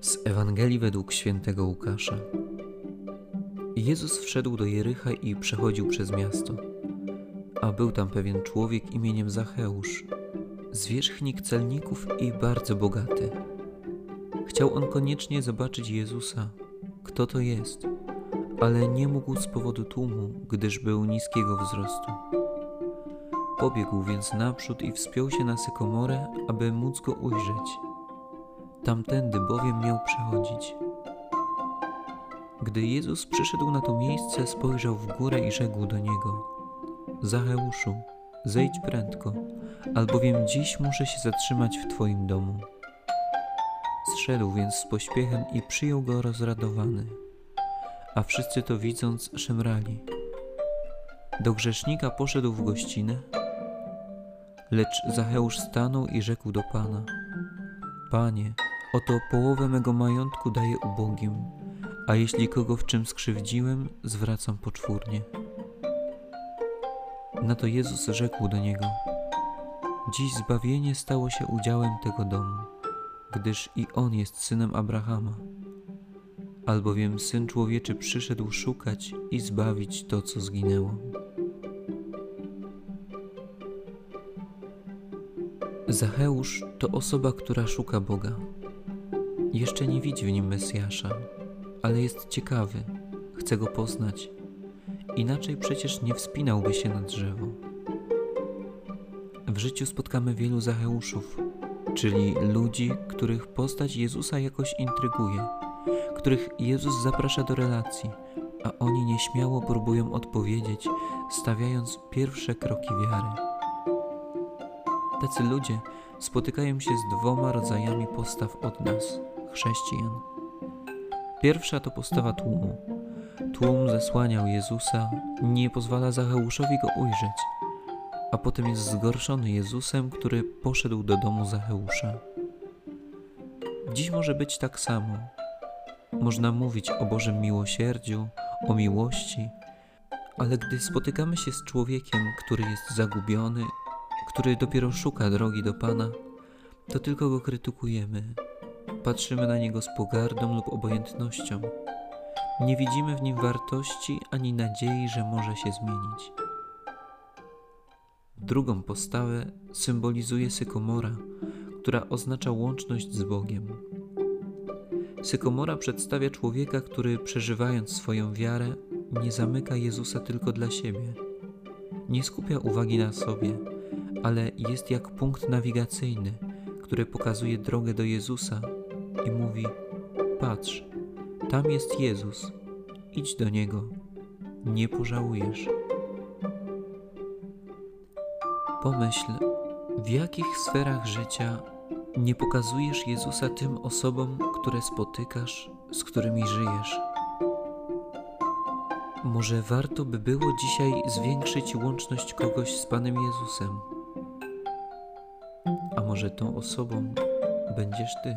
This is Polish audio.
Z Ewangelii według świętego Łukasza. Jezus wszedł do Jericha i przechodził przez miasto. A był tam pewien człowiek imieniem Zacheusz, zwierzchnik celników i bardzo bogaty. Chciał on koniecznie zobaczyć Jezusa, kto to jest, ale nie mógł z powodu tłumu, gdyż był niskiego wzrostu. Pobiegł więc naprzód i wspiął się na sykomorę, aby móc go ujrzeć. Tamtędy bowiem miał przechodzić. Gdy Jezus przyszedł na to miejsce, spojrzał w górę i rzekł do niego: Zacheuszu, zejdź prędko, albowiem dziś muszę się zatrzymać w Twoim domu. Zszedł więc z pośpiechem i przyjął go rozradowany. A wszyscy to widząc, szemrali. Do grzesznika poszedł w gościnę, lecz Zacheusz stanął i rzekł do Pana: Panie, oto połowę mego majątku daję ubogim, a jeśli kogo w czym skrzywdziłem, zwracam poczwórnie. Na to Jezus rzekł do niego: Dziś zbawienie stało się udziałem tego domu, gdyż i on jest synem Abrahama. Albowiem syn człowieczy przyszedł szukać i zbawić to, co zginęło. Zacheusz to osoba, która szuka Boga. Jeszcze nie widzi w nim Mesjasza, ale jest ciekawy, chce go poznać. Inaczej przecież nie wspinałby się na drzewo. W życiu spotkamy wielu Zacheuszów, czyli ludzi, których postać Jezusa jakoś intryguje, których Jezus zaprasza do relacji, a oni nieśmiało próbują odpowiedzieć, stawiając pierwsze kroki wiary. Tacy ludzie spotykają się z dwoma rodzajami postaw od nas, chrześcijan. Pierwsza to postawa tłumu. Tłum zasłaniał Jezusa, nie pozwala Zacheuszowi go ujrzeć, a potem jest zgorszony Jezusem, który poszedł do domu Zacheusza. Dziś może być tak samo. Można mówić o Bożym miłosierdziu, o miłości, ale gdy spotykamy się z człowiekiem, który jest zagubiony, który dopiero szuka drogi do Pana, to tylko go krytykujemy. Patrzymy na niego z pogardą lub obojętnością. Nie widzimy w nim wartości ani nadziei, że może się zmienić. Drugą postawę symbolizuje sykomora, która oznacza łączność z Bogiem. Sykomora przedstawia człowieka, który przeżywając swoją wiarę, nie zamyka Jezusa tylko dla siebie. Nie skupia uwagi na sobie, ale jest jak punkt nawigacyjny, który pokazuje drogę do Jezusa i mówi: Patrz, tam jest Jezus, idź do niego, nie pożałujesz. Pomyśl, w jakich sferach życia nie pokazujesz Jezusa tym osobom, które spotykasz, z którymi żyjesz. Może warto by było dzisiaj zwiększyć łączność kogoś z Panem Jezusem. A może tą osobą będziesz Ty?